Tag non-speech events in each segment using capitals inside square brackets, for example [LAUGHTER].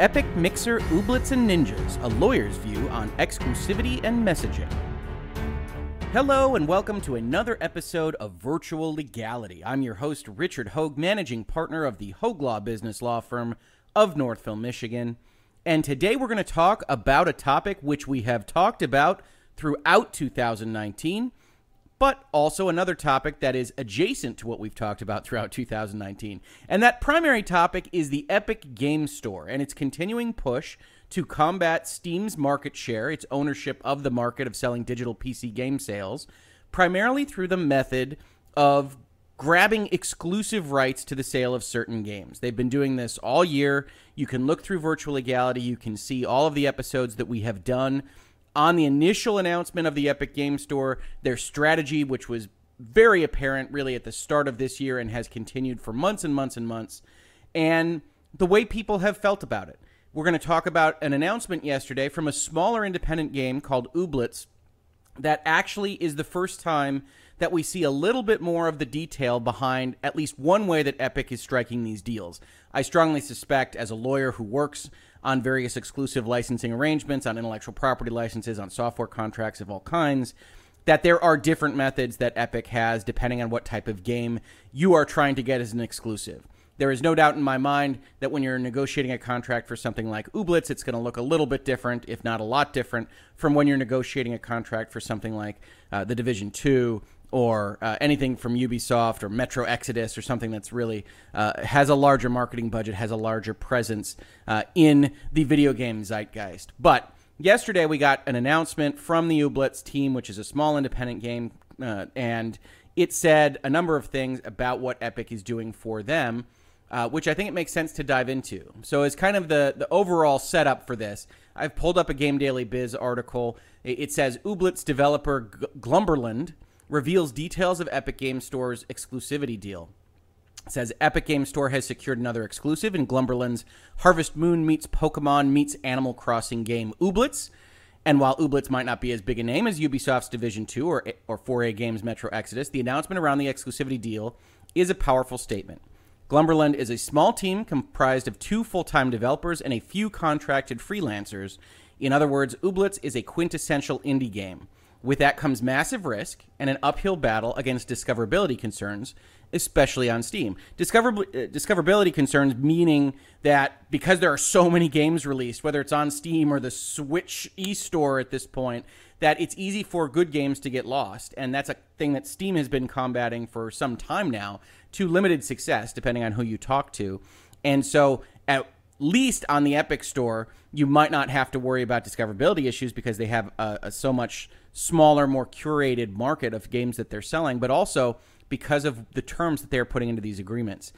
Epic Mixer Ooblets and Ninjas, a lawyer's view on exclusivity and messaging. Hello, and welcome to another episode of Virtual Legality. I'm your host, Richard Hoeg, managing partner of the Hoeg Law business law firm of Northville, Michigan. And today we're going to talk about a topic which we have talked about throughout 2019 but also another topic that is adjacent to what we've talked about throughout 2019. And that primary topic is the Epic Game Store and its continuing push to combat Steam's market share, its ownership of the market of selling digital PC game sales, primarily through the method of grabbing exclusive rights to the sale of certain games. They've been doing this all year. You can look through Virtual Legality, you can see all of the episodes that we have done on the initial announcement of the Epic Game Store, their strategy, which was very apparent really at the start of this year and has continued for months and months and months, and the way people have felt about it. We're going to talk about an announcement yesterday from a smaller independent game called Ooblets that actually is the first time that we see a little bit more of the detail behind at least one way that Epic is striking these deals. I strongly suspect, as a lawyer who works on various exclusive licensing arrangements, on intellectual property licenses, on software contracts of all kinds, that there are different methods that Epic has depending on what type of game you are trying to get as an exclusive. There is no doubt in my mind that when you're negotiating a contract for something like Ooblets, it's going to look a little bit different, if not a lot different, from when you're negotiating a contract for something like uh, The Division 2 or uh, anything from Ubisoft or Metro Exodus or something that's really uh, has a larger marketing budget, has a larger presence uh, in the video game zeitgeist. But yesterday we got an announcement from the Ooblets team, which is a small independent game, uh, and it said a number of things about what Epic is doing for them. Uh, which I think it makes sense to dive into. So, as kind of the, the overall setup for this, I've pulled up a Game Daily Biz article. It says Ooblets developer G- Glumberland reveals details of Epic Game Store's exclusivity deal. It says Epic Game Store has secured another exclusive in Glumberland's Harvest Moon meets Pokemon meets Animal Crossing game Ooblets. And while Ooblets might not be as big a name as Ubisoft's Division 2 or, or 4A Games Metro Exodus, the announcement around the exclusivity deal is a powerful statement. Glumberland is a small team comprised of two full time developers and a few contracted freelancers. In other words, Ooblets is a quintessential indie game. With that comes massive risk and an uphill battle against discoverability concerns, especially on Steam. Discover- uh, discoverability concerns meaning that because there are so many games released, whether it's on Steam or the Switch e-store at this point, that it's easy for good games to get lost, and that's a thing that Steam has been combating for some time now to limited success, depending on who you talk to. And so, at least on the Epic Store, you might not have to worry about discoverability issues because they have a, a so much smaller, more curated market of games that they're selling, but also because of the terms that they're putting into these agreements.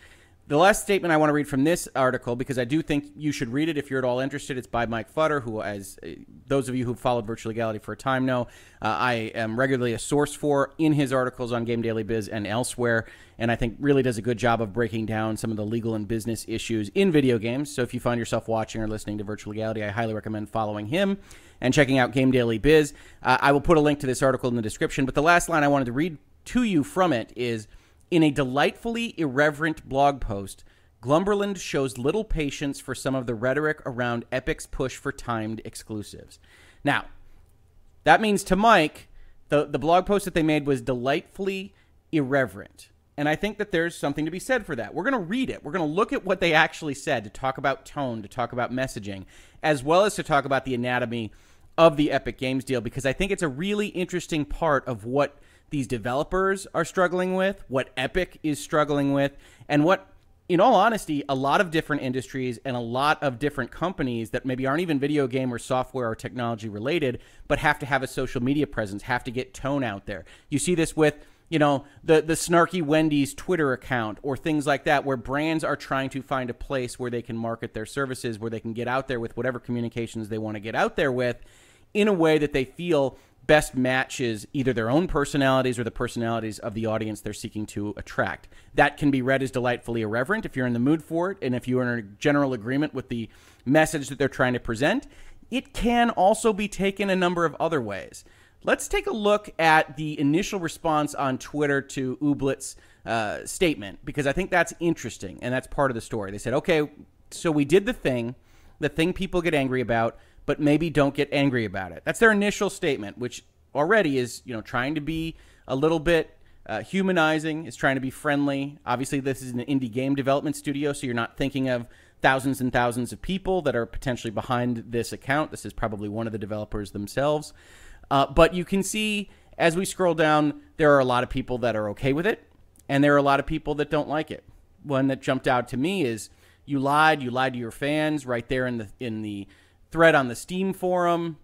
The last statement I want to read from this article, because I do think you should read it if you're at all interested. It's by Mike Futter, who, as uh, those of you who've followed Virtual Legality for a time know, uh, I am regularly a source for in his articles on Game Daily Biz and elsewhere. And I think really does a good job of breaking down some of the legal and business issues in video games. So if you find yourself watching or listening to Virtual Legality, I highly recommend following him and checking out Game Daily Biz. Uh, I will put a link to this article in the description. But the last line I wanted to read to you from it is in a delightfully irreverent blog post, Glumberland shows little patience for some of the rhetoric around Epic's push for timed exclusives. Now, that means to Mike, the, the blog post that they made was delightfully irreverent. And I think that there's something to be said for that. We're going to read it. We're going to look at what they actually said to talk about tone, to talk about messaging, as well as to talk about the anatomy of the Epic Games deal, because I think it's a really interesting part of what these developers are struggling with, what Epic is struggling with, and what, in all honesty, a lot of different industries and a lot of different companies that maybe aren't even video game or software or technology related, but have to have a social media presence, have to get tone out there. You see this with you know, the the snarky Wendy's Twitter account or things like that, where brands are trying to find a place where they can market their services, where they can get out there with whatever communications they want to get out there with, in a way that they feel best matches either their own personalities or the personalities of the audience they're seeking to attract. That can be read as delightfully irreverent if you're in the mood for it, and if you're in a general agreement with the message that they're trying to present. It can also be taken a number of other ways. Let's take a look at the initial response on Twitter to Ooblets' uh, statement because I think that's interesting and that's part of the story. They said, okay, so we did the thing, the thing people get angry about, but maybe don't get angry about it. That's their initial statement, which already is, you know, trying to be a little bit uh, humanizing, is trying to be friendly. Obviously, this is an indie game development studio, so you're not thinking of thousands and thousands of people that are potentially behind this account. This is probably one of the developers themselves. Uh, but you can see as we scroll down, there are a lot of people that are okay with it, and there are a lot of people that don't like it. One that jumped out to me is you lied, you lied to your fans right there in the in the thread on the Steam forum.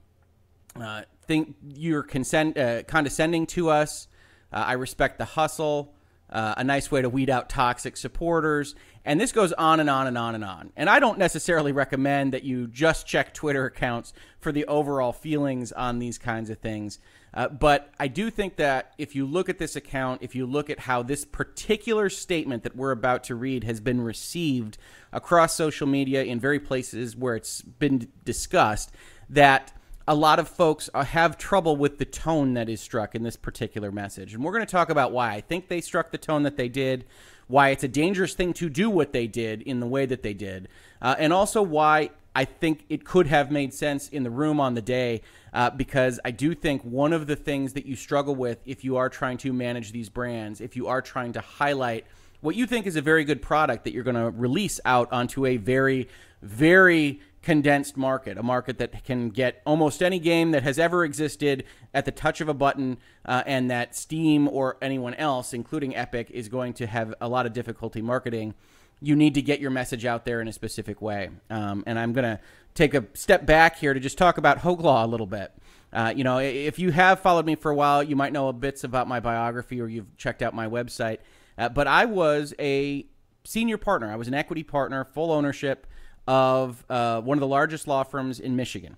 Uh, think you're consent, uh, condescending to us. Uh, I respect the hustle. Uh, a nice way to weed out toxic supporters. And this goes on and on and on and on. And I don't necessarily recommend that you just check Twitter accounts for the overall feelings on these kinds of things. Uh, but I do think that if you look at this account, if you look at how this particular statement that we're about to read has been received across social media in very places where it's been discussed, that a lot of folks uh, have trouble with the tone that is struck in this particular message. And we're going to talk about why I think they struck the tone that they did, why it's a dangerous thing to do what they did in the way that they did, uh, and also why I think it could have made sense in the room on the day. Uh, because I do think one of the things that you struggle with if you are trying to manage these brands, if you are trying to highlight what you think is a very good product that you're going to release out onto a very, very condensed market, a market that can get almost any game that has ever existed at the touch of a button, uh, and that Steam or anyone else, including Epic, is going to have a lot of difficulty marketing. You need to get your message out there in a specific way. Um, and I'm going to take a step back here to just talk about Hoeglaw a little bit. Uh, you know, if you have followed me for a while, you might know a bits about my biography or you've checked out my website. Uh, but I was a senior partner. I was an equity partner, full ownership of uh, one of the largest law firms in Michigan.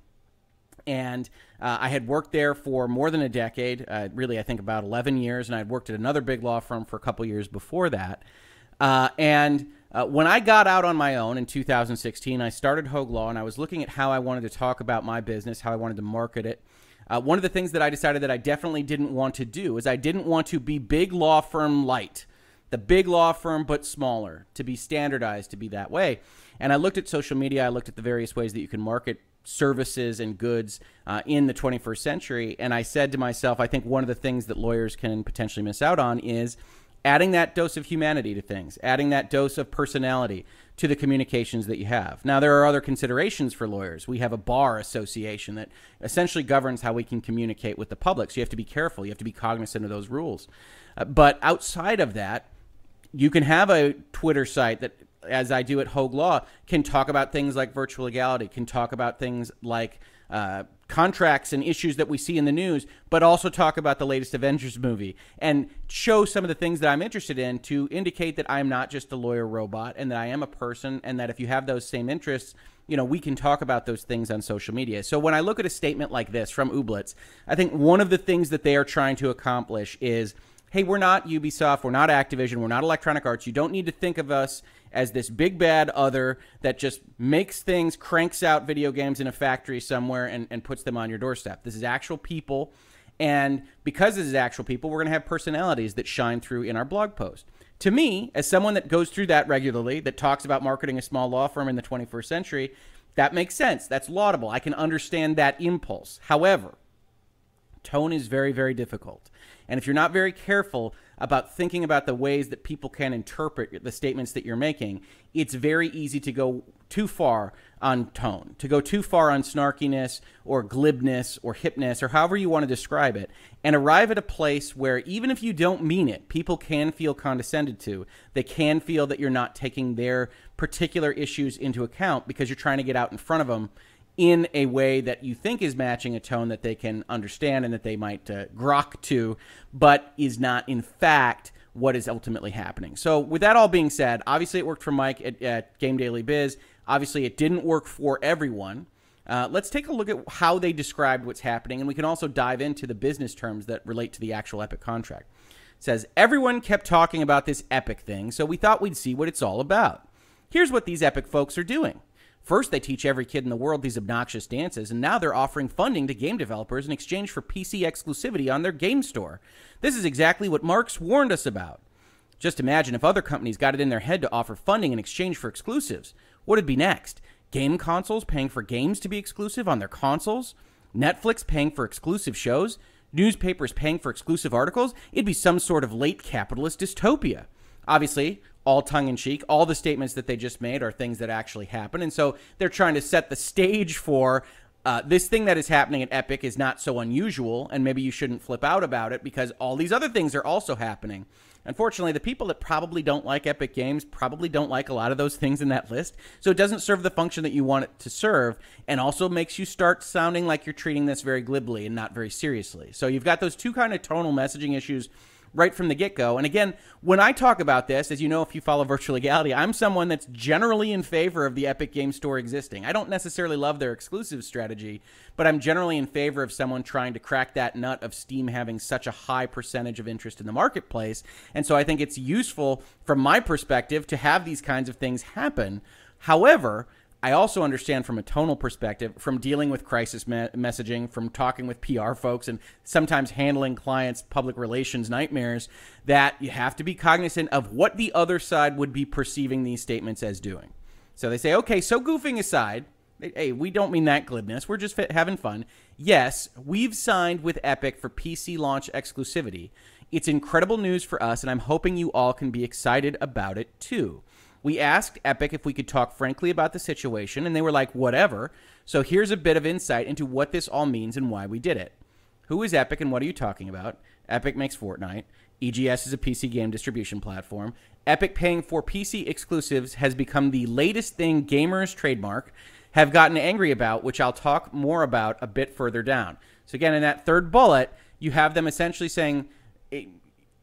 And uh, I had worked there for more than a decade, uh, really, I think about 11 years, and I'd worked at another big law firm for a couple years before that. Uh, and uh, when I got out on my own in 2016, I started Hoeg Law, and I was looking at how I wanted to talk about my business, how I wanted to market it. Uh, one of the things that I decided that I definitely didn't want to do is I didn't want to be big law firm light, the big law firm but smaller, to be standardized to be that way. And I looked at social media, I looked at the various ways that you can market services and goods uh, in the 21st century. And I said to myself, I think one of the things that lawyers can potentially miss out on is adding that dose of humanity to things, adding that dose of personality to the communications that you have. Now, there are other considerations for lawyers. We have a bar association that essentially governs how we can communicate with the public. So you have to be careful, you have to be cognizant of those rules. Uh, but outside of that, you can have a Twitter site that as I do at Hoeg Law, can talk about things like virtual legality, can talk about things like uh, contracts and issues that we see in the news, but also talk about the latest Avengers movie and show some of the things that I'm interested in to indicate that I'm not just a lawyer robot and that I am a person and that if you have those same interests, you know, we can talk about those things on social media. So when I look at a statement like this from Ooblets, I think one of the things that they are trying to accomplish is hey, we're not Ubisoft, we're not Activision, we're not Electronic Arts. You don't need to think of us as this big bad other that just makes things, cranks out video games in a factory somewhere and, and puts them on your doorstep. This is actual people. And because this is actual people, we're going to have personalities that shine through in our blog post. To me, as someone that goes through that regularly, that talks about marketing a small law firm in the 21st century, that makes sense. That's laudable. I can understand that impulse. However, tone is very, very difficult. And if you're not very careful about thinking about the ways that people can interpret the statements that you're making, it's very easy to go too far on tone, to go too far on snarkiness or glibness or hipness or however you want to describe it, and arrive at a place where even if you don't mean it, people can feel condescended to. They can feel that you're not taking their particular issues into account because you're trying to get out in front of them in a way that you think is matching a tone that they can understand and that they might uh, grok to, but is not in fact what is ultimately happening. So, with that all being said, obviously it worked for Mike at, at Game Daily Biz. Obviously, it didn't work for everyone. Uh, let's take a look at how they described what's happening, and we can also dive into the business terms that relate to the actual Epic contract. It says everyone kept talking about this Epic thing, so we thought we'd see what it's all about. Here's what these Epic folks are doing. First, they teach every kid in the world these obnoxious dances, and now they're offering funding to game developers in exchange for PC exclusivity on their game store. This is exactly what Marx warned us about. Just imagine if other companies got it in their head to offer funding in exchange for exclusives. What'd be next? Game consoles paying for games to be exclusive on their consoles? Netflix paying for exclusive shows? Newspapers paying for exclusive articles? It'd be some sort of late capitalist dystopia. Obviously, all tongue in cheek. All the statements that they just made are things that actually happen. And so they're trying to set the stage for uh, this thing that is happening at Epic is not so unusual, and maybe you shouldn't flip out about it because all these other things are also happening. Unfortunately, the people that probably don't like Epic Games probably don't like a lot of those things in that list. So it doesn't serve the function that you want it to serve, and also makes you start sounding like you're treating this very glibly and not very seriously. So you've got those two kind of tonal messaging issues right from the get go. And again, when I talk about this, as you know, if you follow virtual legality, I'm someone that's generally in favor of the Epic Game Store existing. I don't necessarily love their exclusive strategy, but I'm generally in favor of someone trying to crack that nut of Steam having such a high percentage of interest in the marketplace. And so I think it's useful from my perspective to have these kinds of things happen. However, I also understand from a tonal perspective, from dealing with crisis me- messaging, from talking with PR folks, and sometimes handling clients' public relations nightmares, that you have to be cognizant of what the other side would be perceiving these statements as doing. So they say, okay, so goofing aside, hey, we don't mean that glibness. We're just having fun. Yes, we've signed with Epic for PC launch exclusivity. It's incredible news for us, and I'm hoping you all can be excited about it too. We asked Epic if we could talk frankly about the situation, and they were like, whatever. So here's a bit of insight into what this all means and why we did it. Who is Epic and what are you talking about? Epic makes Fortnite. EGS is a PC game distribution platform. Epic paying for PC exclusives has become the latest thing gamers trademark have gotten angry about, which I'll talk more about a bit further down. So, again, in that third bullet, you have them essentially saying,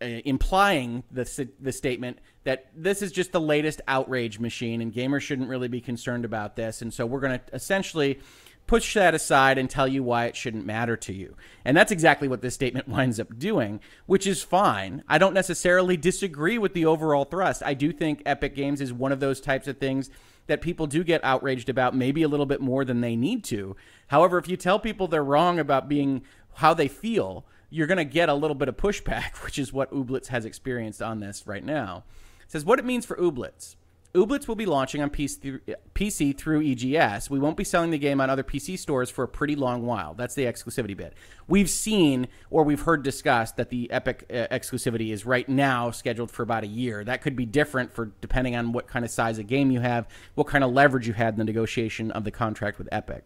uh, implying the, the statement that this is just the latest outrage machine and gamers shouldn't really be concerned about this. And so we're going to essentially push that aside and tell you why it shouldn't matter to you. And that's exactly what this statement [LAUGHS] winds up doing, which is fine. I don't necessarily disagree with the overall thrust. I do think Epic Games is one of those types of things that people do get outraged about, maybe a little bit more than they need to. However, if you tell people they're wrong about being how they feel, you're going to get a little bit of pushback, [LAUGHS] which is what Ooblets has experienced on this right now. It says what it means for Ooblets. Ooblets will be launching on PC through EGS. We won't be selling the game on other PC stores for a pretty long while. That's the exclusivity bit. We've seen or we've heard discussed that the Epic uh, exclusivity is right now scheduled for about a year. That could be different for depending on what kind of size of game you have, what kind of leverage you had in the negotiation of the contract with Epic.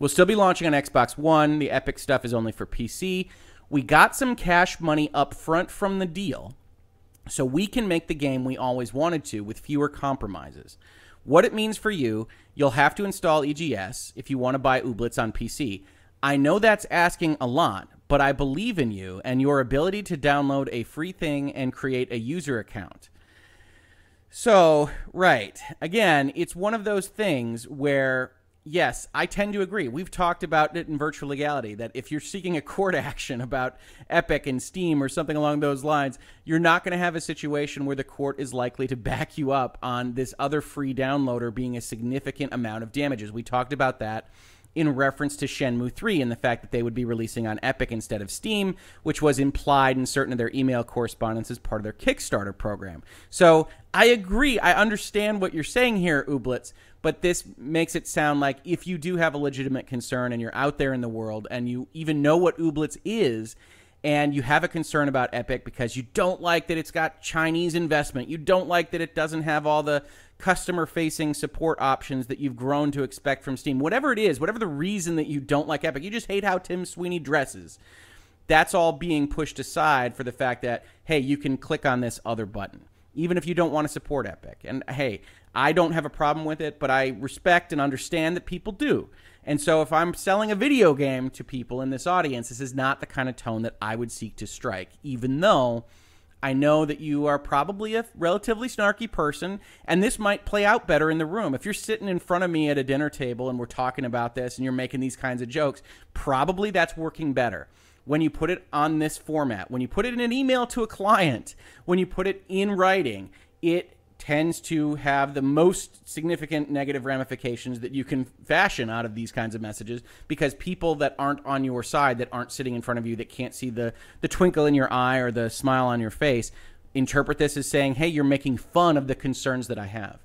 We'll still be launching on Xbox One. The Epic stuff is only for PC. We got some cash money up front from the deal, so we can make the game we always wanted to with fewer compromises. What it means for you, you'll have to install EGS if you want to buy Ooblets on PC. I know that's asking a lot, but I believe in you and your ability to download a free thing and create a user account. So, right. Again, it's one of those things where Yes, I tend to agree. We've talked about it in virtual legality that if you're seeking a court [LAUGHS] action about Epic and Steam or something along those lines, you're not going to have a situation where the court is likely to [LAUGHS] back you up on this other free downloader being a significant amount of damages. We talked about that in reference to Shenmue 3 and the fact that they would be releasing on Epic instead of Steam, which was implied in certain of their email correspondence as part of their Kickstarter program. So I agree. I understand what you're saying here, Ooblets, but this makes it sound like if you do have a legitimate concern and you're out there in the world and you even know what Ooblets is, and you have a concern about Epic because you don't like that it's got Chinese investment, you don't like that it doesn't have all the customer facing support options that you've grown to expect from Steam. Whatever it is, whatever the reason that you don't like Epic, you just hate how Tim Sweeney dresses. That's all being pushed aside for the fact that, hey, you can click on this other button, even if you don't want to support Epic. And hey, I don't have a problem with it, but I respect and understand that people do. And so if I'm selling a video game to people in this audience, this is not the kind of tone that I would seek to strike, even though I know that you are probably a relatively snarky person, and this might play out better in the room. If you're sitting in front of me at a dinner table and we're talking about this and you're making these kinds of jokes, probably that's working better. When you put it on this format, when you put it in an email to a client, when you put it in writing, it tends to have the most significant negative ramifications that you can fashion out of these kinds of messages because people that aren't on your side that aren't sitting in front of you that can't see the the twinkle in your eye or the smile on your face interpret this as saying hey you're making fun of the concerns that I have.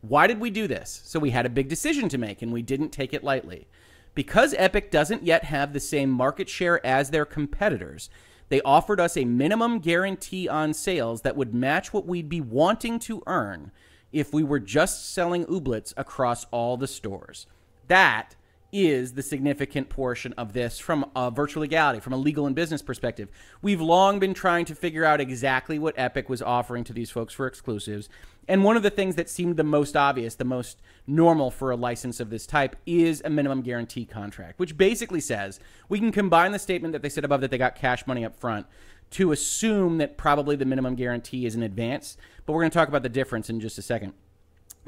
Why did we do this? So we had a big decision to make and we didn't take it lightly. Because Epic doesn't yet have the same market share as their competitors they offered us a minimum guarantee on sales that would match what we'd be wanting to earn if we were just selling ooblets across all the stores. That is the significant portion of this from a virtual legality, from a legal and business perspective. We've long been trying to figure out exactly what Epic was offering to these folks for exclusives. And one of the things that seemed the most obvious, the most normal for a license of this type, is a minimum guarantee contract, which basically says we can combine the statement that they said above that they got cash money up front to assume that probably the minimum guarantee is in advance. But we're going to talk about the difference in just a second.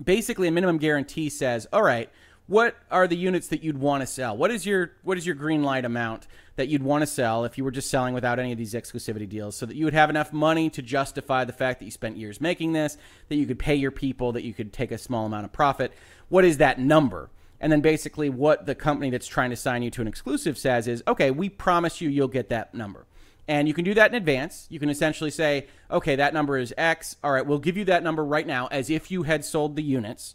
Basically, a minimum guarantee says, all right, what are the units that you'd want to sell? What is your what is your green light amount that you'd want to sell if you were just selling without any of these exclusivity deals so that you would have enough money to justify the fact that you spent years making this, that you could pay your people, that you could take a small amount of profit. What is that number? And then basically what the company that's trying to sign you to an exclusive says is, "Okay, we promise you you'll get that number." And you can do that in advance. You can essentially say, "Okay, that number is X. All right, we'll give you that number right now as if you had sold the units."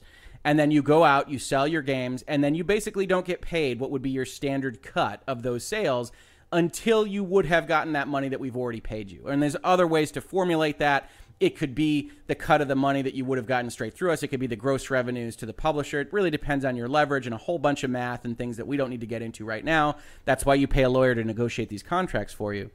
And then you go out, you sell your games, and then you basically don't get paid what would be your standard cut of those sales until you would have gotten that money that we've already paid you. And there's other ways to formulate that. It could be the cut of the money that you would have gotten straight through us. It could be the gross revenues to the publisher. It really depends on your leverage and a whole bunch of math and things that we don't need to get into right now. That's why you pay a lawyer to negotiate these contracts for you.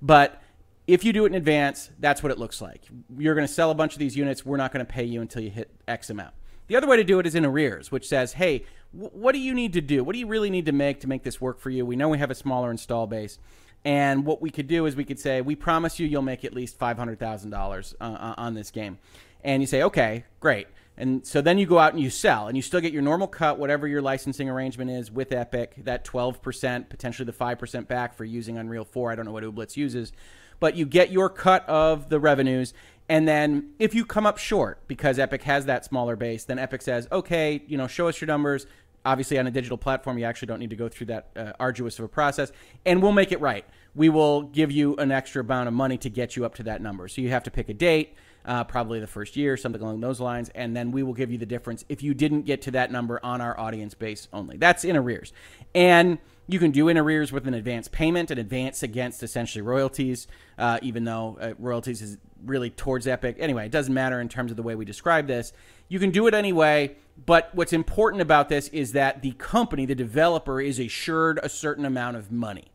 But if you do it in advance, that's what it looks like. You're going to sell a bunch of these units. We're not going to pay you until you hit X amount. The other way to do it is in arrears, which says, hey, w- what do you need to do? What do you really need to make to make this work for you? We know we have a smaller install base. And what we could do is we could say, we promise you you'll make at least $500,000 uh, uh, on this game. And you say, okay, great. And so then you go out and you sell, and you still get your normal cut, whatever your licensing arrangement is with Epic, that 12%, potentially the 5% back for using Unreal 4. I don't know what Ooblets uses. But you get your cut of the revenues, and then if you come up short because Epic has that smaller base, then Epic says, okay, you know, show us your numbers. Obviously, on a digital platform, you actually don't need to go through that uh, arduous of a process, and we'll make it right. We will give you an extra amount of money to get you up to that number. So you have to pick a date, uh, probably the first year, something along those lines, and then we will give you the difference if you didn't get to that number on our audience base only. That's in arrears. And you can do in arrears with an advance payment, an advance against essentially royalties, uh, even though uh, royalties is really towards Epic. Anyway, it doesn't matter in terms of the way we describe this. You can do it anyway, but what's important about this is that the company, the developer, is assured a certain amount of money.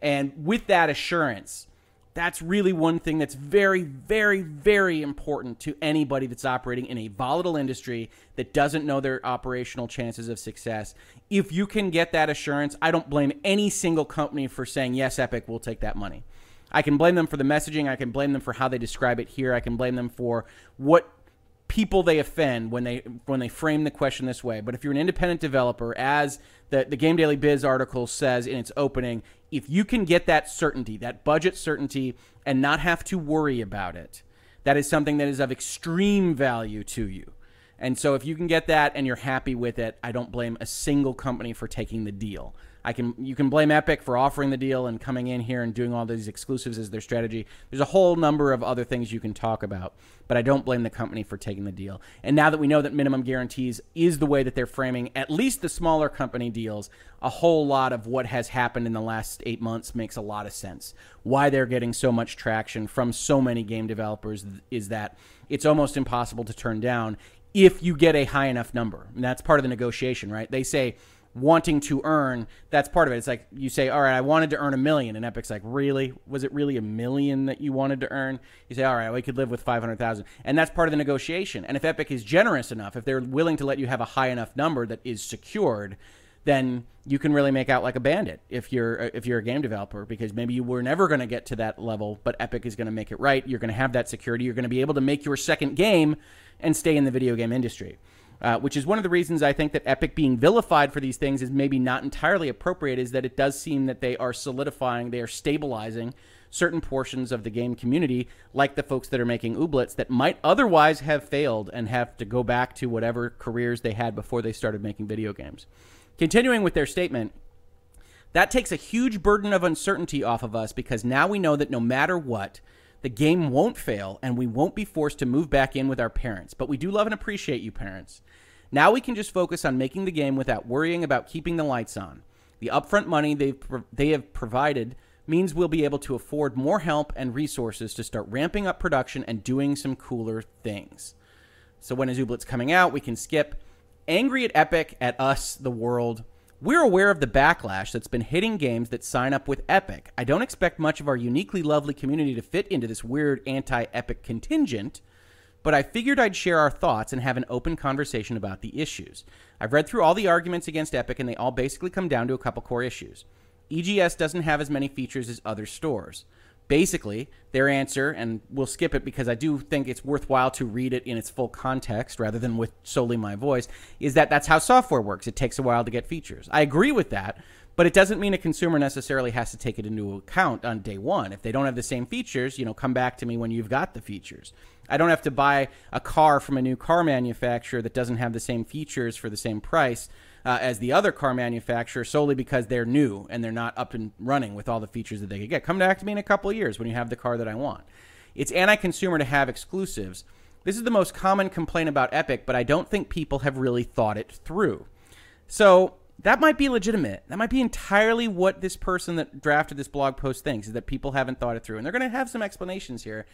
And with that assurance, that's really one thing that's very, very, very important to anybody that's operating in a volatile industry that doesn't know their operational chances of success. If you can get that assurance, I don't blame any single company for saying, yes, Epic, we'll take that money. I can blame them for the messaging. I can blame them for how they describe it here. I can blame them for what people they offend when they when they frame the question this way. But if you're an independent developer, as the, the Game Daily Biz article says in its opening, if you can get that certainty, that budget certainty, and not have to worry about it, that is something that is of extreme value to you. And so if you can get that and you're happy with it, I don't blame a single company for taking the deal. I can you can blame Epic for offering the deal and coming in here and doing all these exclusives as their strategy. There's a whole number of other things you can talk about, but I don't blame the company for taking the deal. And now that we know that minimum guarantees is the way that they're framing at least the smaller company deals, a whole lot of what has happened in the last 8 months makes a lot of sense. Why they're getting so much traction from so many game developers is that it's almost impossible to turn down if you get a high enough number. And that's part of the negotiation, right? They say wanting to earn. That's part of it. It's like you say, all right, I wanted to earn a million, and Epic's like, really? Was it really a million that you wanted to earn? You say, all right, we could live with five hundred thousand, and that's part of the negotiation. And if Epic is generous enough, if they're willing to let you have a high enough number that is secured, then you can really make out like a bandit if you're if you're a game developer because maybe you were never going to get to that level, but Epic is going to make it right. You're going to have that security. You're going to be able to make your second game and stay in the video game industry. Uh, which is one of the reasons I think that Epic being vilified for these things is maybe not entirely appropriate, is that it does seem that they are solidifying, they are stabilizing certain portions of the game community, like the folks that are making ooblets that might otherwise have failed and have to go back to whatever careers they had before they started making video games. Continuing with their statement, that takes a huge burden of uncertainty off of us because now we know that no matter what, the game won't fail and we won't be forced to move back in with our parents. But we do love and appreciate you, parents. Now we can just focus on making the game without worrying about keeping the lights on. The upfront money they've, they have provided means we'll be able to afford more help and resources to start ramping up production and doing some cooler things. So when Ooblets coming out? We can skip angry at Epic, at us, the world. We're aware of the backlash that's been hitting games that sign up with Epic. I don't expect much of our uniquely lovely community to fit into this weird anti Epic contingent, but I figured I'd share our thoughts and have an open conversation about the issues. I've read through all the arguments against Epic, and they all basically come down to a couple core issues. EGS doesn't have as many features as other stores basically their answer and we'll skip it because i do think it's worthwhile to read it in its full context rather than with solely my voice is that that's how software works. It takes a while to get features. I agree with that but it doesn't mean a consumer necessarily has to take it into account on day one. If they don't have the same features you know come back to me when you've got the features. I don't have to buy a car from a new car manufacturer that doesn't have the same features for the same price uh, as the other car manufacturer solely because they're new and they're not up and running with all the features that they could get. Come back to me in a couple of years when you have the car that I want. It's anti consumer to have exclusives. This is the most common complaint about Epic, but I don't think people have really thought it through. So that might be legitimate. That might be entirely what this person that drafted this blog post thinks is that people haven't thought it through. And they're going to have some explanations here.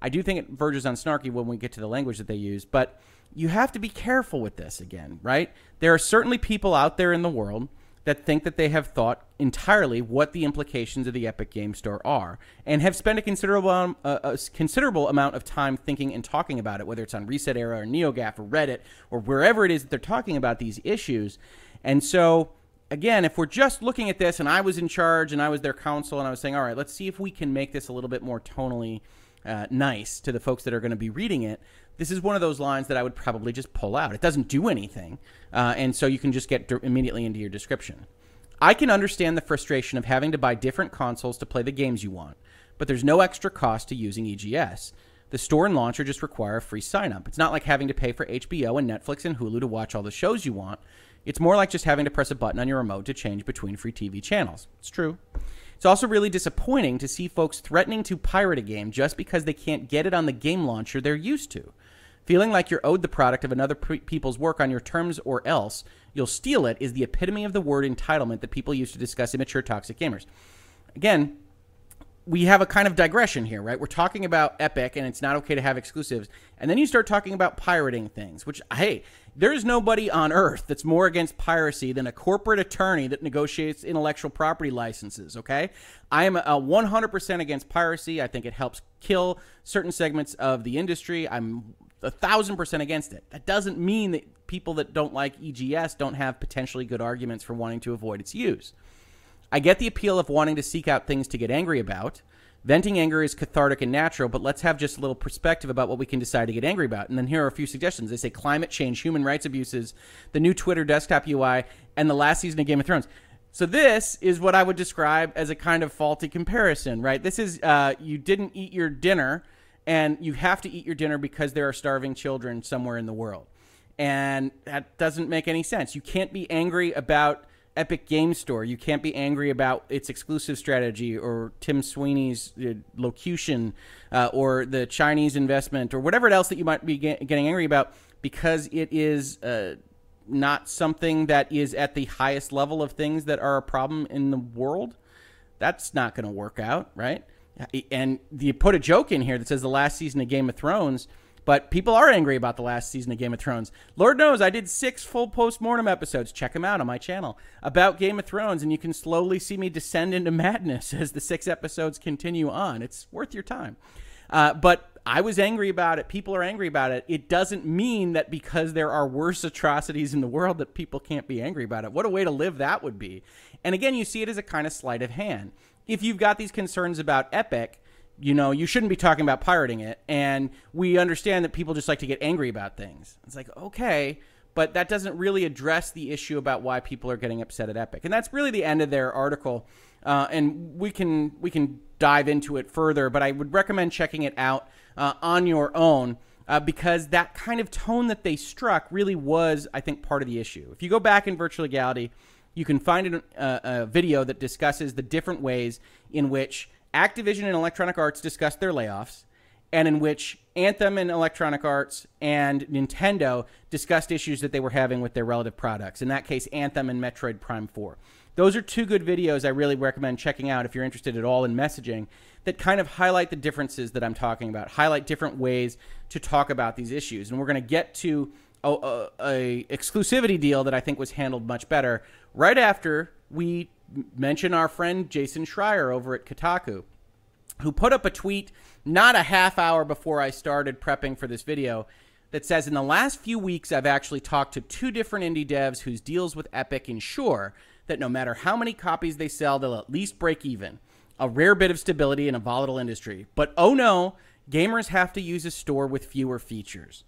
I do think it verges on snarky when we get to the language that they use, but you have to be careful with this again, right? There are certainly people out there in the world that think that they have thought entirely what the implications of the Epic Game Store are and have spent a considerable um, a considerable amount of time thinking and talking about it, whether it's on Reset Era or NeoGAF or Reddit or wherever it is that they're talking about these issues. And so, again, if we're just looking at this and I was in charge and I was their counsel and I was saying, all right, let's see if we can make this a little bit more tonally uh, nice to the folks that are going to be reading it, this is one of those lines that I would probably just pull out. It doesn't do anything, uh, and so you can just get immediately into your description. I can understand the frustration of having to buy different consoles to play the games you want, but there's no extra cost to using EGS. The store and launcher just require a free sign up. It's not like having to pay for HBO and Netflix and Hulu to watch all the shows you want. It's more like just having to press a button on your remote to change between free TV channels. It's true. It's also really disappointing to see folks threatening to pirate a game just because they can't get it on the game launcher they're used to. Feeling like you're owed the product of another pre- people's work on your terms or else you'll steal it is the epitome of the word entitlement that people use to discuss immature toxic gamers. Again, we have a kind of digression here, right? We're talking about Epic and it's not okay to have exclusives. And then you start talking about pirating things, which, hey, there's nobody on earth that's more against piracy than a corporate attorney that negotiates intellectual property licenses, okay? I am uh, a 100% against piracy. I think it helps kill certain segments of the industry. I'm a thousand percent against it. That doesn't mean that people that don't like EGS don't have potentially good arguments for wanting to avoid its use. I get the appeal of wanting to seek out things to get angry about. Venting anger is cathartic and natural, but let's have just a little perspective about what we can decide to get angry about. And then here are a few suggestions. They say climate change, human rights abuses, the new Twitter desktop UI, and the last season of Game of Thrones. So this is what I would describe as a kind of faulty comparison, right? This is uh, you didn't eat your dinner and you have to eat your dinner because there are starving children somewhere in the world. And that doesn't make any sense. You can't be angry about Epic Game Store. You can't be angry about its exclusive strategy or Tim Sweeney's uh, locution uh, or the Chinese investment or whatever else that you might be get, getting angry about because it is uh, not something that is at the highest level of things that are a problem in the world. That's not going to work out, right? And you put a joke in here that says the last season of Game of Thrones But people are angry about the last season of Game of Thrones. Lord knows I did six full post-mortem episodes. Check them out on my channel about Game of Thrones, and you can slowly see me descend into [LAUGHS] madness as the six episodes continue on. It's worth your time. Uh, but I was angry about it. People are angry about it. It doesn't mean that because there are worse atrocities in the world that people can't be angry about it. What a way to live that would be. And again, you see it as a kind of sleight of hand. If you've got these concerns about Epic, you know, you shouldn't be talking about pirating it. And we understand that people just like to get angry about things. It's like, okay, but that doesn't really address the issue about why people are getting upset at Epic. And that's really the end of their article. Uh, and we can we can dive into it further, but I would recommend checking it out uh, on your own. Uh, because that kind of tone that they struck really was, I think, part of the issue. If you go back in virtual legality, you can find a, uh, a video that discusses the different ways in which Activision and Electronic Arts discussed their layoffs, and in which Anthem and Electronic Arts and Nintendo discussed issues that they were having with their relative products. In that case, Anthem and Metroid Prime 4. Those are two good videos I really recommend checking out if you're interested at all in messaging that kind of highlight the differences that I'm talking about, highlight different ways to talk about these issues. And we're going to get to a, a, exclusivity deal that I think was handled much better right after we mention our friend Jason Schreier over at Kotaku, who put up a tweet not a half hour before I started prepping for this video that says in the last few weeks I've actually talked to two different indie devs whose deals with Epic ensure that no matter how many copies they sell, they'll at least break even. A rare bit of stability in a volatile industry. But oh no, gamers have to use a store with fewer features.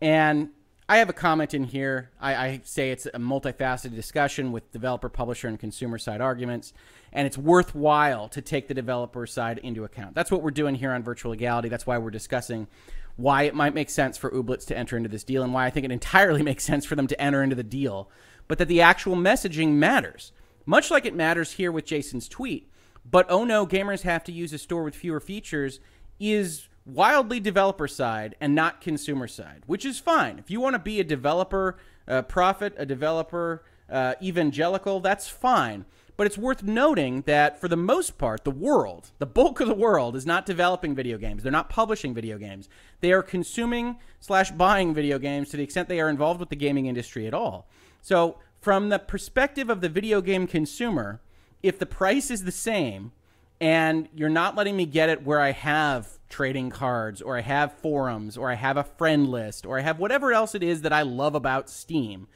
And I have a comment in here. I, I, say it's a multifaceted discussion with developer, publisher, and consumer side arguments, and it's worthwhile to take the developer side into account. That's what we're doing here on Virtual Legality. That's why we're discussing why it might make sense for Ooblets to enter into this deal and why I think it entirely [LAUGHS] makes sense for them to enter into the deal, but that the actual messaging matters. Much like it matters here with Jason's tweet. But oh no, gamers have to use a store with fewer features is wildly developer side and not consumer side, which is fine. If you want to be a developer uh, prophet, a developer uh, evangelical, that's fine. But it's worth noting that for the most part, the world, the bulk of the world, is not developing video games. They're not publishing video games. They are consuming slash buying video games to the extent they are involved with the gaming industry at all. So, from the perspective of the video game consumer, if the price is the same and you're not letting me get it where I have trading cards or I have forums or I have a friend list or I have whatever else it is that I love about Steam,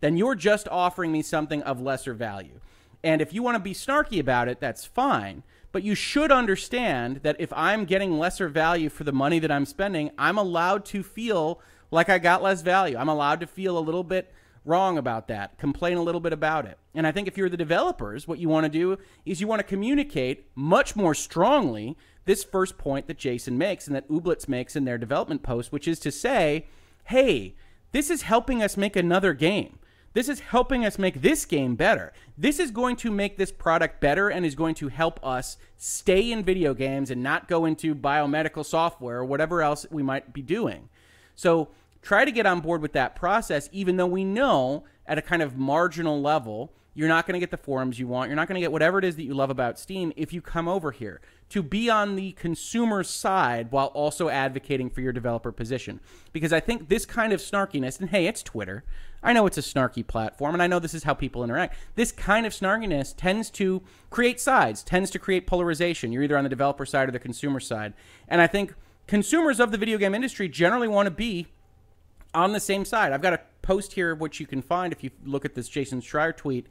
then you're just offering me something of lesser value. And if you want to be snarky about it, that's fine. But you should understand that if I'm getting lesser value for the money that I'm spending, I'm allowed to feel like I got less value. I'm allowed to feel a little bit wrong about that, complain a little bit about it. And I think if you're the developers, what you want to do is you want to communicate much more strongly this first point that Jason makes and that Ooblets makes in their development post, which is to say, hey, this is helping us make another game. This is helping us make this game better. This is going to make this product better and is going to help us stay in video games and not go into biomedical software or whatever else we might be doing. So try to get on board with that process, even though we know at a kind of marginal level, you're not going to get the forums you want. You're not going to get whatever it is that you love about Steam if you come over here to be on the consumer side while also advocating for your developer position. Because I think this kind of snarkiness, and hey, it's Twitter. I know it's a snarky platform, and I know this is how people interact. This kind of snarkiness tends to create sides, tends to create polarization. You're either on the developer side or the consumer side. And I think consumers of the video game industry generally want to be on the same side. I've got a post here, which you can find if you look at this Jason Schreier tweet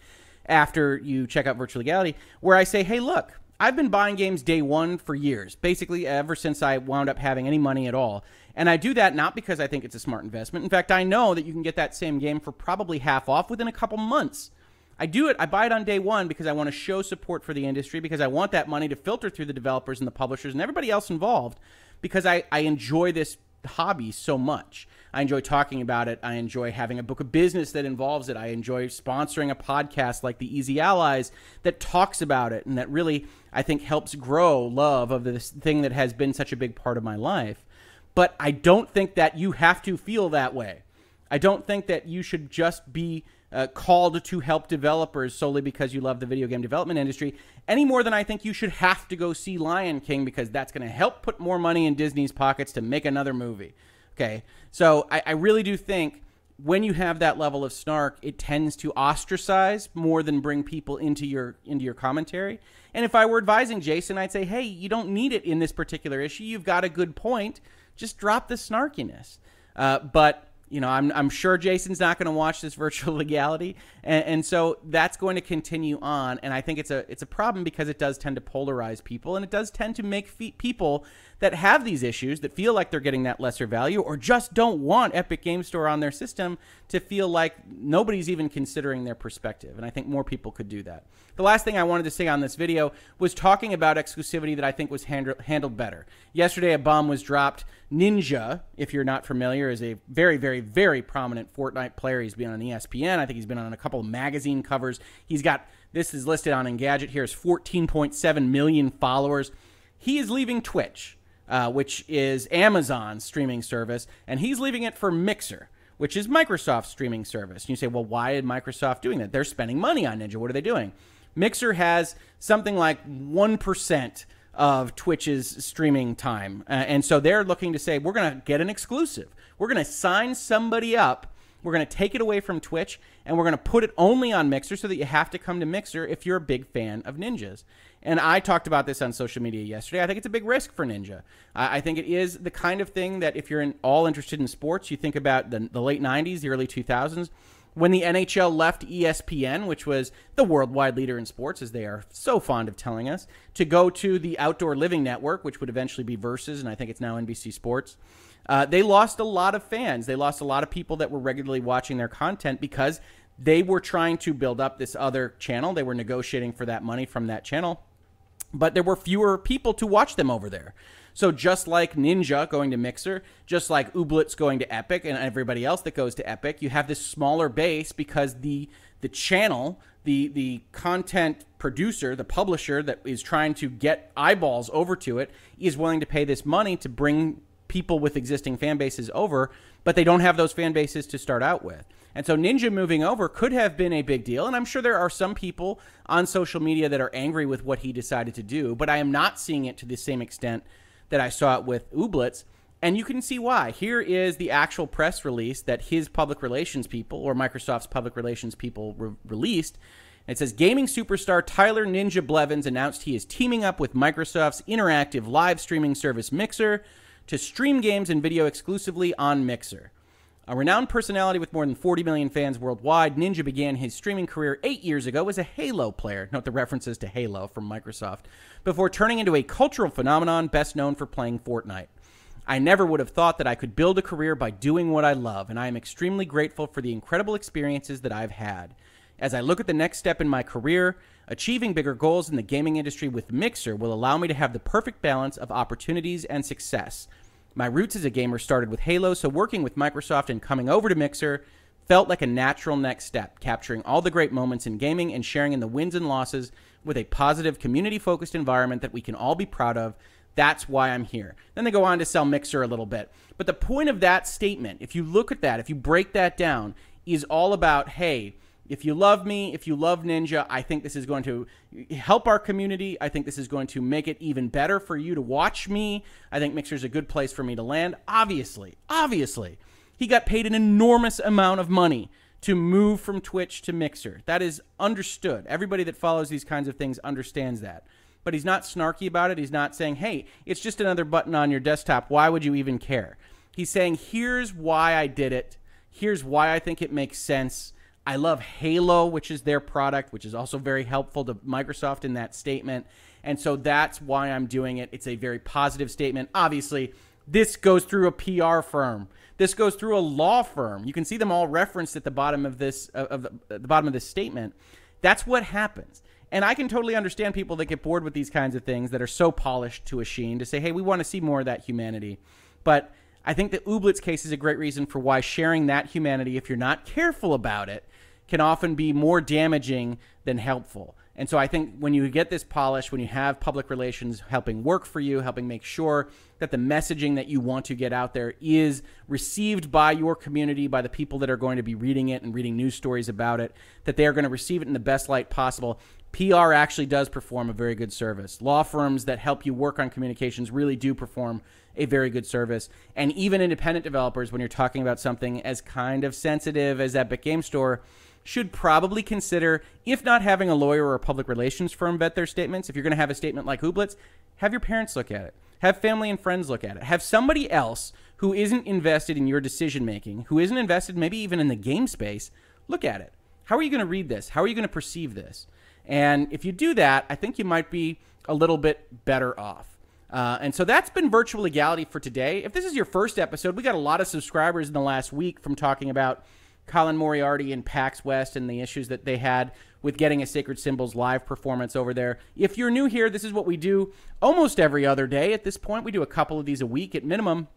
after you check out Virtual Legality, where I say, hey, look, I've been buying games day one for years, basically ever since I wound up having any money at all. And I do that not because I think it's a smart investment. In fact, I know that you can get that same game for probably half off within a couple months. I do it, I buy it on day one because I want to show support for the industry, because I want that money to filter through the developers and the publishers and everybody else involved, because I, I enjoy this hobby so much. I enjoy talking about it. I enjoy having a book of business that involves it. I enjoy sponsoring a podcast like the Easy Allies that talks about it and that really, I think, helps grow love of this thing that has been such a big part of my life. But I don't think that you have to feel that way. I don't think that you should just be uh, called to help developers solely because you love the video game development industry any more than I think you should have to go see Lion King because that's going to help put more money in Disney's pockets to make another movie. Okay. So I, I really do think when you have that level of snark, it tends to ostracize more than bring people into your into your commentary. And if I were advising Jason, I'd say, hey, you don't need it in this particular issue. You've got a good point. Just drop the snarkiness. Uh, but you know, I'm, I'm sure Jason's not going to watch this [LAUGHS] virtual legality, and, and, so that's going to continue on. And I think it's a it's a problem because it does tend to polarize people, and it does tend to make fe- people that have these issues that feel like they're getting that lesser value, or just don't want Epic Game Store on their system to feel like nobody's even considering their perspective. And I think more people could do that. The last thing I wanted to say on this video was talking about exclusivity that I think was hand- handled better. Yesterday, a bomb was dropped. Ninja, if you're not familiar, is a very, very, very prominent Fortnite player. He's been on ESPN. I think he's been on a couple of magazine covers. He's got this is listed on Engadget here as 14.7 million followers. He is leaving Twitch, uh, which is Amazon's streaming service, and he's leaving it for Mixer which is Microsoft's streaming service. And you say, well, why is Microsoft doing that? They're spending money on Ninja. What are they doing? Mixer has something like 1% of Twitch's streaming time. Uh, and so they're looking to say, we're going to get an exclusive. We're going to sign somebody up. We're going to take it away from Twitch and we're going to put it only on Mixer so that you have to come to Mixer if you're a big fan of Ninjas. And I talked about this on social media yesterday. I think it's a big risk for Ninja. I think it is the kind of thing that if you're in, all interested in sports, you think about the, the late 90s, the early 2000s when the NHL left ESPN, which was the worldwide leader in sports, as they are so fond of telling us, to go to the Outdoor Living Network, which would eventually be Versus, and I think it's now NBC Sports, uh, they lost a lot of fans. They lost a lot of people that were regularly watching their content because they were trying to build up this other channel. They were negotiating for that money from that channel, but there were fewer people to watch them over there. So just like Ninja going to Mixer, just like Ooblets going to Epic, and everybody else that goes to Epic, you have this smaller base because the the channel, the the content producer, the publisher that is trying to get eyeballs over to it, is willing to pay this money to bring people with existing fan bases over, but they don't have those fan bases to start out with. And so Ninja moving over could have been a big deal. And I'm sure there are some people on social media that are angry with what he decided to do, but I am not seeing it to the same extent that I saw it with Ooblets. And you can see why. Here is the actual press release that his public relations people, or Microsoft's public relations people, re- released. It says Gaming superstar Tyler Ninja Blevins announced he is teaming up with Microsoft's interactive live streaming service Mixer to stream games and video exclusively on Mixer. A renowned personality with more than 40 million fans worldwide, Ninja began his streaming career eight years ago as a Halo player. Note the references to Halo from Microsoft, before turning into a cultural phenomenon best known for playing Fortnite. I never would have thought that I could build a career by doing what I love, and I am extremely grateful for the incredible experiences that I've had. As I look at the next step in my career, achieving bigger goals in the gaming industry with Mixer will allow me to have the perfect balance of opportunities and success. My roots as a gamer started with Halo, so working with Microsoft and coming over to Mixer felt like a natural next step, capturing all the great moments in gaming and sharing in the wins and losses with a positive, community focused environment that we can all be proud of. That's why I'm here. Then they go on to sell Mixer a little bit. But the point of that statement, if you look at that, if you break that down, is all about hey, if you love me, if you love Ninja, I think this is going to help our community. I think this is going to make it even better for you to watch me. I think Mixer's a good place for me to land. Obviously, obviously, he got paid an enormous amount of money to move from Twitch to Mixer. That is understood. Everybody that follows these kinds of things understands that. But he's not snarky about it. He's not saying, hey, it's just another button on your desktop. Why would you even care? He's saying, here's why I did it. Here's why I think it makes sense I love Halo, which is their product, which is also very helpful to Microsoft in that statement. And so that's why I'm doing it. It's a very positive statement. Obviously, this goes through a PR firm. This goes through a law firm. You can see them all referenced at the bottom of this uh, of the, the bottom of this statement. That's what happens. And I can totally understand people that get bored with these kinds of things that are so polished to a sheen to say, "Hey, we want to see more of that humanity." But I think that Ooblet's case is a great reason for why sharing that humanity, if you're not careful about it, can often be more damaging than helpful. And so I think when you get this polish, when you have public relations helping work for you, helping make sure that the messaging that you want to get out there is received by your community, by the people that are going to be reading it and reading news stories about it, that they are going to receive it in the best light possible. PR actually does perform a very good service. Law firms that help you work on communications really do perform a very good service. And even independent developers, when you're talking about something as kind of sensitive as Epic Game Store, should probably consider, if not having a lawyer or a public relations firm vet their statements, if you're going to have a statement like Ooblets, have your parents look at it. Have family and friends look at it. Have somebody else who isn't invested in your decision making, who isn't invested maybe even in the game space, look at it. How are you going to read this? How are you going to perceive this? And if you do that, I think you might be a little bit better off. Uh, and so that's been virtual legality for today. If this is your first episode, we got a lot of subscribers in the last week from talking about Colin Moriarty and PAX West and the issues that they had with getting a Sacred Symbols live performance over there. If you're new here, this is what we do almost every other day at this point. We do a couple of these a week at minimum.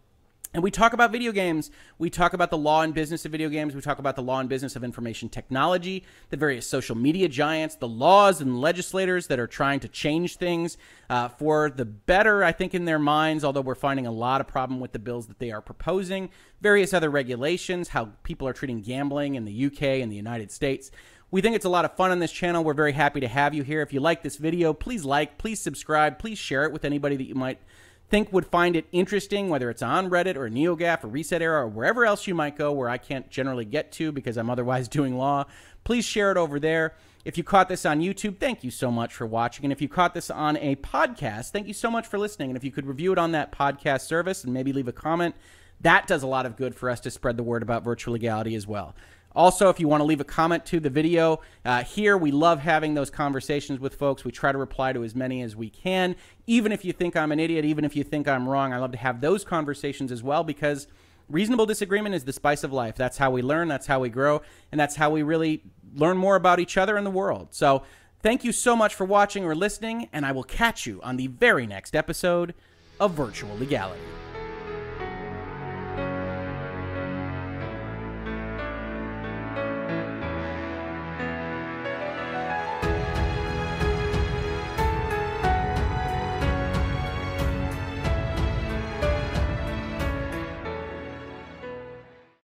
And we talk about video games. We talk about the law and business of video games. We talk about the law and business of information technology, the various social media giants, the laws and legislators that are trying to change things uh, for the better, I think, in their minds, although we're finding a lot of problem with the bills that they are proposing, various other regulations, how people are treating gambling in the UK and the United States. We think it's a lot of fun on this channel. We're very happy to have you here. If you like this video, please like, please subscribe, please share it with anybody that you might – think would find it interesting, whether it's on Reddit or NeoGAF or ResetEra or wherever else you might go where I can't generally get to because I'm otherwise [LAUGHS] doing law, please share it over there. If you caught this on YouTube, thank you so much for watching. And if you caught this on a podcast, thank you so much for listening. And if you could review it on that podcast service and maybe leave a comment, that does a lot of good for us to spread the word about virtual legality as well. Also, if you want to leave a comment to the video uh, here, we love having those conversations with folks. We try to reply to as many as we can. Even if you think I'm an idiot, even if you think I'm wrong, I love to have those conversations as well because reasonable disagreement is the spice of life. That's how we learn, that's how we grow, and that's how we really learn more about each other and the world. So, thank you so much for watching or listening, and I will catch you on the very next episode of Virtual Legality.